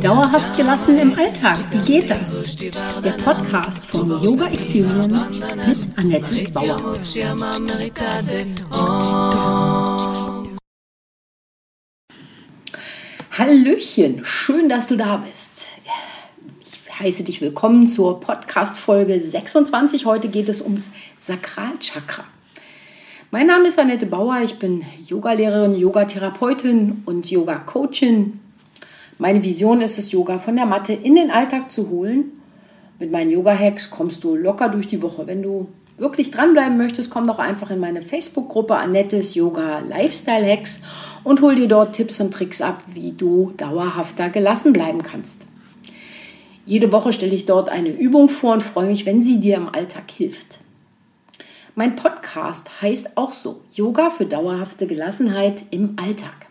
Dauerhaft gelassen im Alltag, wie geht das? Der Podcast von Yoga Experience mit Annette Bauer. Hallöchen, schön, dass du da bist. Ich heiße dich willkommen zur Podcast-Folge 26. Heute geht es ums Sakralchakra. Mein Name ist Annette Bauer, ich bin Yogalehrerin, Yogatherapeutin und Yoga-Coachin. Meine Vision ist es, Yoga von der Matte in den Alltag zu holen. Mit meinen Yoga-Hacks kommst du locker durch die Woche. Wenn du wirklich dranbleiben möchtest, komm doch einfach in meine Facebook-Gruppe Annettes Yoga Lifestyle Hacks und hol dir dort Tipps und Tricks ab, wie du dauerhafter gelassen bleiben kannst. Jede Woche stelle ich dort eine Übung vor und freue mich, wenn sie dir im Alltag hilft. Mein Podcast heißt auch so, Yoga für dauerhafte Gelassenheit im Alltag.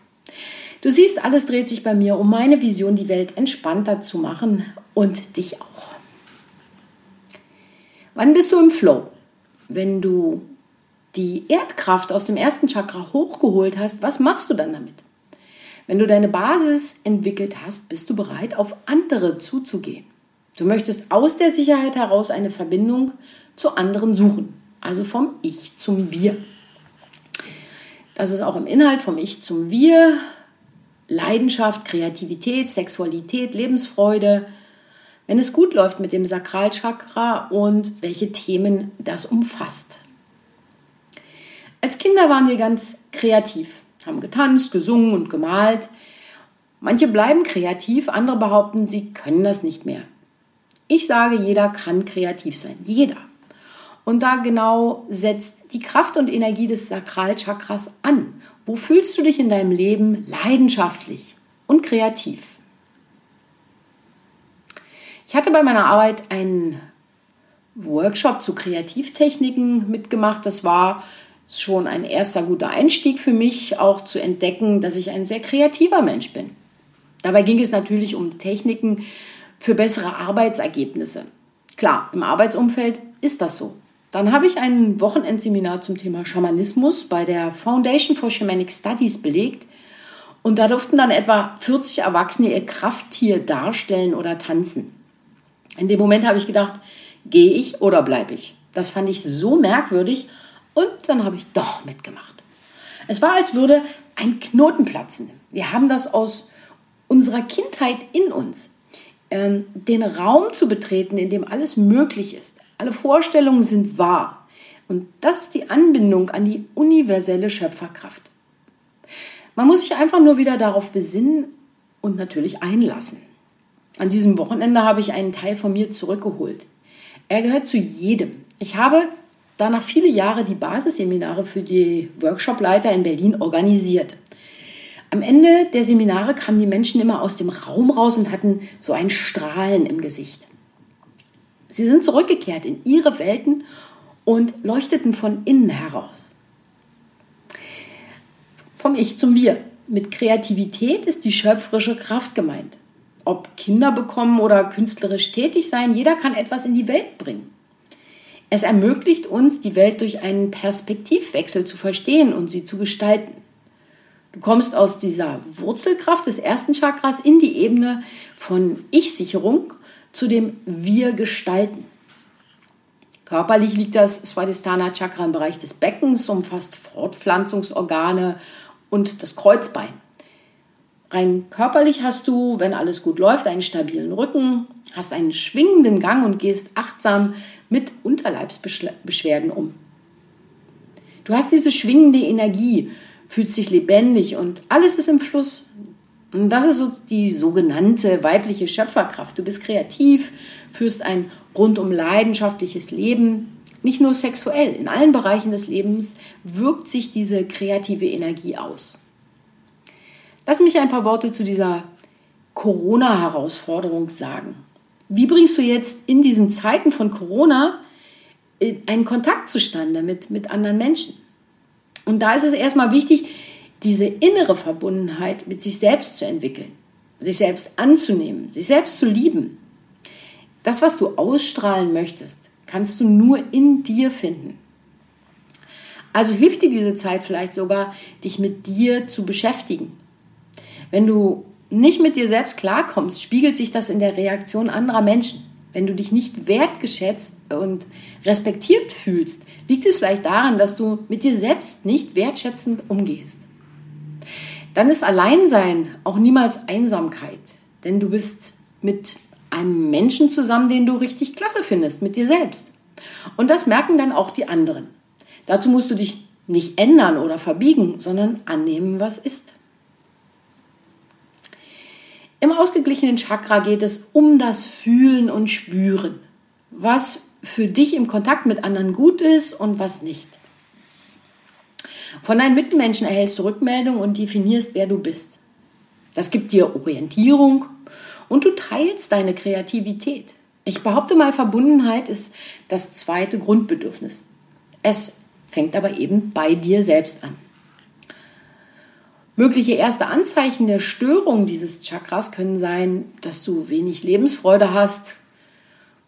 Du siehst, alles dreht sich bei mir um meine Vision, die Welt entspannter zu machen und dich auch. Wann bist du im Flow? Wenn du die Erdkraft aus dem ersten Chakra hochgeholt hast, was machst du dann damit? Wenn du deine Basis entwickelt hast, bist du bereit, auf andere zuzugehen. Du möchtest aus der Sicherheit heraus eine Verbindung zu anderen suchen. Also vom Ich zum Wir. Das ist auch im Inhalt vom Ich zum Wir. Leidenschaft, Kreativität, Sexualität, Lebensfreude, wenn es gut läuft mit dem Sakralchakra und welche Themen das umfasst. Als Kinder waren wir ganz kreativ, haben getanzt, gesungen und gemalt. Manche bleiben kreativ, andere behaupten, sie können das nicht mehr. Ich sage, jeder kann kreativ sein. Jeder. Und da genau setzt die Kraft und Energie des Sakralchakras an. Wo fühlst du dich in deinem Leben leidenschaftlich und kreativ? Ich hatte bei meiner Arbeit einen Workshop zu Kreativtechniken mitgemacht. Das war schon ein erster guter Einstieg für mich, auch zu entdecken, dass ich ein sehr kreativer Mensch bin. Dabei ging es natürlich um Techniken für bessere Arbeitsergebnisse. Klar, im Arbeitsumfeld ist das so. Dann habe ich ein Wochenendseminar zum Thema Schamanismus bei der Foundation for Shamanic Studies belegt. Und da durften dann etwa 40 Erwachsene ihr Krafttier darstellen oder tanzen. In dem Moment habe ich gedacht, gehe ich oder bleibe ich? Das fand ich so merkwürdig und dann habe ich doch mitgemacht. Es war, als würde ein Knoten platzen. Wir haben das aus unserer Kindheit in uns. Ähm, den Raum zu betreten, in dem alles möglich ist, alle Vorstellungen sind wahr. Und das ist die Anbindung an die universelle Schöpferkraft. Man muss sich einfach nur wieder darauf besinnen und natürlich einlassen. An diesem Wochenende habe ich einen Teil von mir zurückgeholt. Er gehört zu jedem. Ich habe danach viele Jahre die Basisseminare für die Workshopleiter in Berlin organisiert. Am Ende der Seminare kamen die Menschen immer aus dem Raum raus und hatten so ein Strahlen im Gesicht. Sie sind zurückgekehrt in ihre Welten und leuchteten von innen heraus. Vom Ich zum Wir. Mit Kreativität ist die schöpferische Kraft gemeint. Ob Kinder bekommen oder künstlerisch tätig sein, jeder kann etwas in die Welt bringen. Es ermöglicht uns, die Welt durch einen Perspektivwechsel zu verstehen und sie zu gestalten. Du kommst aus dieser Wurzelkraft des ersten Chakras in die Ebene von Ich-Sicherung zu dem Wir gestalten. Körperlich liegt das Swadhisthana Chakra im Bereich des Beckens, umfasst Fortpflanzungsorgane und das Kreuzbein. Rein körperlich hast du, wenn alles gut läuft, einen stabilen Rücken, hast einen schwingenden Gang und gehst achtsam mit Unterleibsbeschwerden um. Du hast diese schwingende Energie, fühlst dich lebendig und alles ist im Fluss. Und das ist so die sogenannte weibliche Schöpferkraft. Du bist kreativ, führst ein rundum leidenschaftliches Leben, nicht nur sexuell. In allen Bereichen des Lebens wirkt sich diese kreative Energie aus. Lass mich ein paar Worte zu dieser Corona-Herausforderung sagen. Wie bringst du jetzt in diesen Zeiten von Corona äh, einen Kontakt zustande mit, mit anderen Menschen? Und da ist es erstmal wichtig, diese innere Verbundenheit mit sich selbst zu entwickeln, sich selbst anzunehmen, sich selbst zu lieben. Das, was du ausstrahlen möchtest, kannst du nur in dir finden. Also hilft dir diese Zeit vielleicht sogar, dich mit dir zu beschäftigen. Wenn du nicht mit dir selbst klarkommst, spiegelt sich das in der Reaktion anderer Menschen. Wenn du dich nicht wertgeschätzt und respektiert fühlst, liegt es vielleicht daran, dass du mit dir selbst nicht wertschätzend umgehst. Dann ist Alleinsein auch niemals Einsamkeit, denn du bist mit einem Menschen zusammen, den du richtig klasse findest, mit dir selbst. Und das merken dann auch die anderen. Dazu musst du dich nicht ändern oder verbiegen, sondern annehmen, was ist. Im ausgeglichenen Chakra geht es um das Fühlen und Spüren, was für dich im Kontakt mit anderen gut ist und was nicht. Von deinen Mitmenschen erhältst du Rückmeldung und definierst, wer du bist. Das gibt dir Orientierung und du teilst deine Kreativität. Ich behaupte mal, Verbundenheit ist das zweite Grundbedürfnis. Es fängt aber eben bei dir selbst an. Mögliche erste Anzeichen der Störung dieses Chakras können sein, dass du wenig Lebensfreude hast,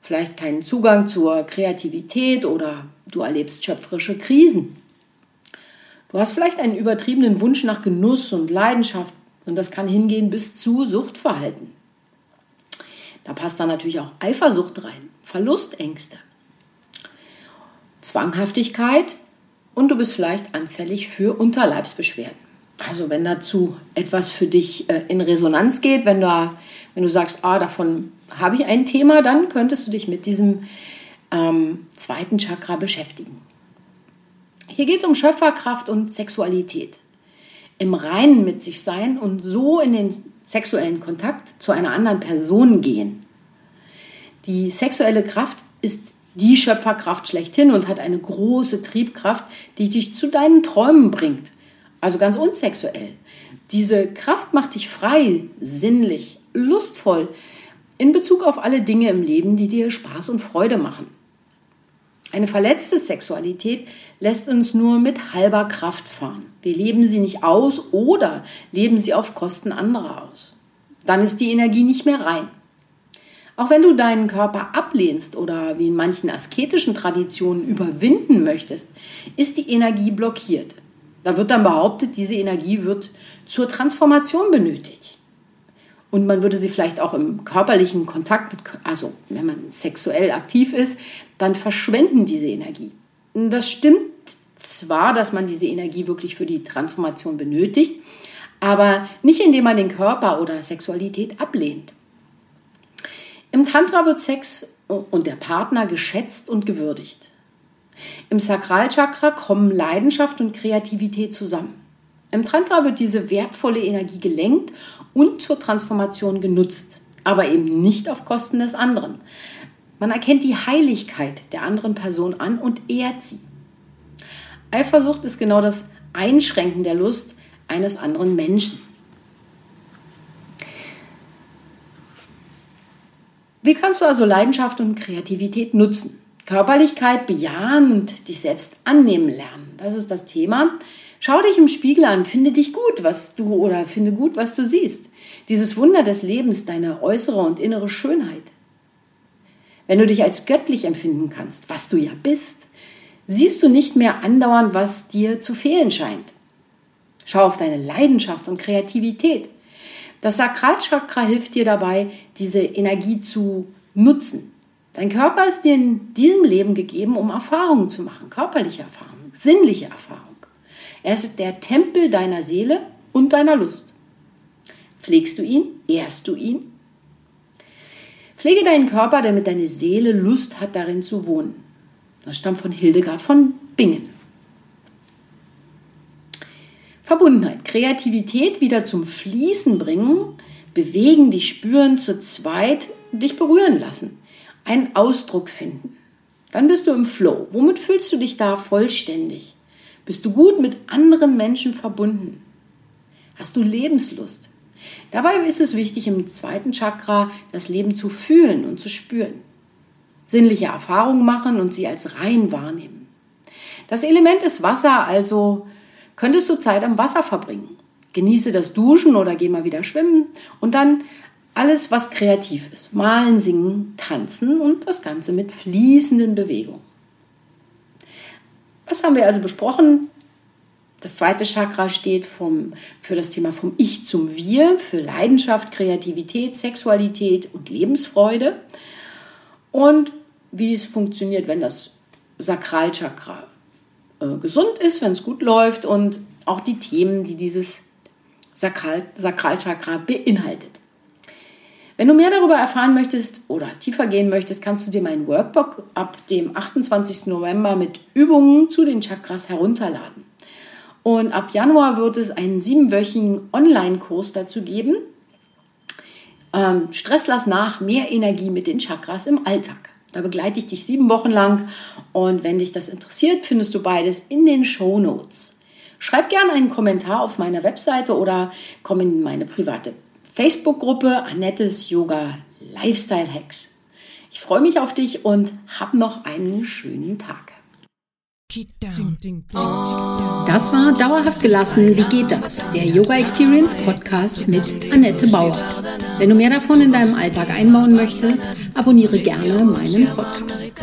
vielleicht keinen Zugang zur Kreativität oder du erlebst schöpferische Krisen. Du hast vielleicht einen übertriebenen Wunsch nach Genuss und Leidenschaft und das kann hingehen bis zu Suchtverhalten. Da passt dann natürlich auch Eifersucht rein, Verlustängste, Zwanghaftigkeit und du bist vielleicht anfällig für Unterleibsbeschwerden. Also wenn dazu etwas für dich äh, in Resonanz geht, wenn du, wenn du sagst, ah, davon habe ich ein Thema, dann könntest du dich mit diesem ähm, zweiten Chakra beschäftigen. Hier geht es um Schöpferkraft und Sexualität. Im Reinen mit sich sein und so in den sexuellen Kontakt zu einer anderen Person gehen. Die sexuelle Kraft ist die Schöpferkraft schlechthin und hat eine große Triebkraft, die dich zu deinen Träumen bringt also ganz unsexuell. Diese Kraft macht dich frei, sinnlich, lustvoll in Bezug auf alle Dinge im Leben, die dir Spaß und Freude machen. Eine verletzte Sexualität lässt uns nur mit halber Kraft fahren. Wir leben sie nicht aus oder leben sie auf Kosten anderer aus. Dann ist die Energie nicht mehr rein. Auch wenn du deinen Körper ablehnst oder wie in manchen asketischen Traditionen überwinden möchtest, ist die Energie blockiert. Da wird dann behauptet, diese Energie wird zur Transformation benötigt. Und man würde sie vielleicht auch im körperlichen Kontakt, mit, also wenn man sexuell aktiv ist, dann verschwenden diese Energie. Das stimmt zwar, dass man diese Energie wirklich für die Transformation benötigt, aber nicht indem man den Körper oder Sexualität ablehnt. Im Tantra wird Sex und der Partner geschätzt und gewürdigt. Im Sakralchakra kommen Leidenschaft und Kreativität zusammen. Im Tantra wird diese wertvolle Energie gelenkt und zur Transformation genutzt, aber eben nicht auf Kosten des anderen. Man erkennt die Heiligkeit der anderen Person an und ehrt sie. Eifersucht ist genau das Einschränken der Lust eines anderen Menschen. Wie kannst du also Leidenschaft und Kreativität nutzen? Körperlichkeit bejahen und dich selbst annehmen lernen. Das ist das Thema. Schau dich im Spiegel an, finde dich gut, was du oder finde gut, was du siehst. Dieses Wunder des Lebens, deine äußere und innere Schönheit. Wenn du dich als göttlich empfinden kannst, was du ja bist, siehst du nicht mehr andauernd, was dir zu fehlen scheint. Schau auf deine Leidenschaft und Kreativität. Das Sakralchakra hilft dir dabei, diese Energie zu nutzen, Dein Körper ist dir in diesem Leben gegeben, um Erfahrungen zu machen, körperliche Erfahrungen, sinnliche Erfahrungen. Er ist der Tempel deiner Seele und deiner Lust. Pflegst du ihn? Ehrst du ihn? Pflege deinen Körper, damit deine Seele Lust hat, darin zu wohnen. Das stammt von Hildegard von Bingen. Verbundenheit, Kreativität wieder zum Fließen bringen, bewegen, dich spüren, zu zweit dich berühren lassen einen Ausdruck finden. Dann bist du im Flow. Womit fühlst du dich da vollständig? Bist du gut mit anderen Menschen verbunden? Hast du Lebenslust? Dabei ist es wichtig, im zweiten Chakra das Leben zu fühlen und zu spüren. Sinnliche Erfahrungen machen und sie als rein wahrnehmen. Das Element ist Wasser, also könntest du Zeit am Wasser verbringen. Genieße das Duschen oder geh mal wieder schwimmen und dann alles, was kreativ ist. Malen, singen, tanzen und das Ganze mit fließenden Bewegungen. Was haben wir also besprochen? Das zweite Chakra steht vom, für das Thema vom Ich zum Wir, für Leidenschaft, Kreativität, Sexualität und Lebensfreude. Und wie es funktioniert, wenn das Sakralchakra äh, gesund ist, wenn es gut läuft und auch die Themen, die dieses Sakral, Sakralchakra beinhaltet. Wenn du mehr darüber erfahren möchtest oder tiefer gehen möchtest, kannst du dir mein Workbook ab dem 28. November mit Übungen zu den Chakras herunterladen. Und ab Januar wird es einen siebenwöchigen Online-Kurs dazu geben. Ähm, Stress lass nach, mehr Energie mit den Chakras im Alltag. Da begleite ich dich sieben Wochen lang und wenn dich das interessiert, findest du beides in den Show Notes. Schreib gerne einen Kommentar auf meiner Webseite oder komm in meine private Facebook-Gruppe Annettes Yoga Lifestyle Hacks. Ich freue mich auf dich und hab noch einen schönen Tag. Das war Dauerhaft gelassen. Wie geht das? Der Yoga Experience Podcast mit Annette Bauer. Wenn du mehr davon in deinem Alltag einbauen möchtest, abonniere gerne meinen Podcast.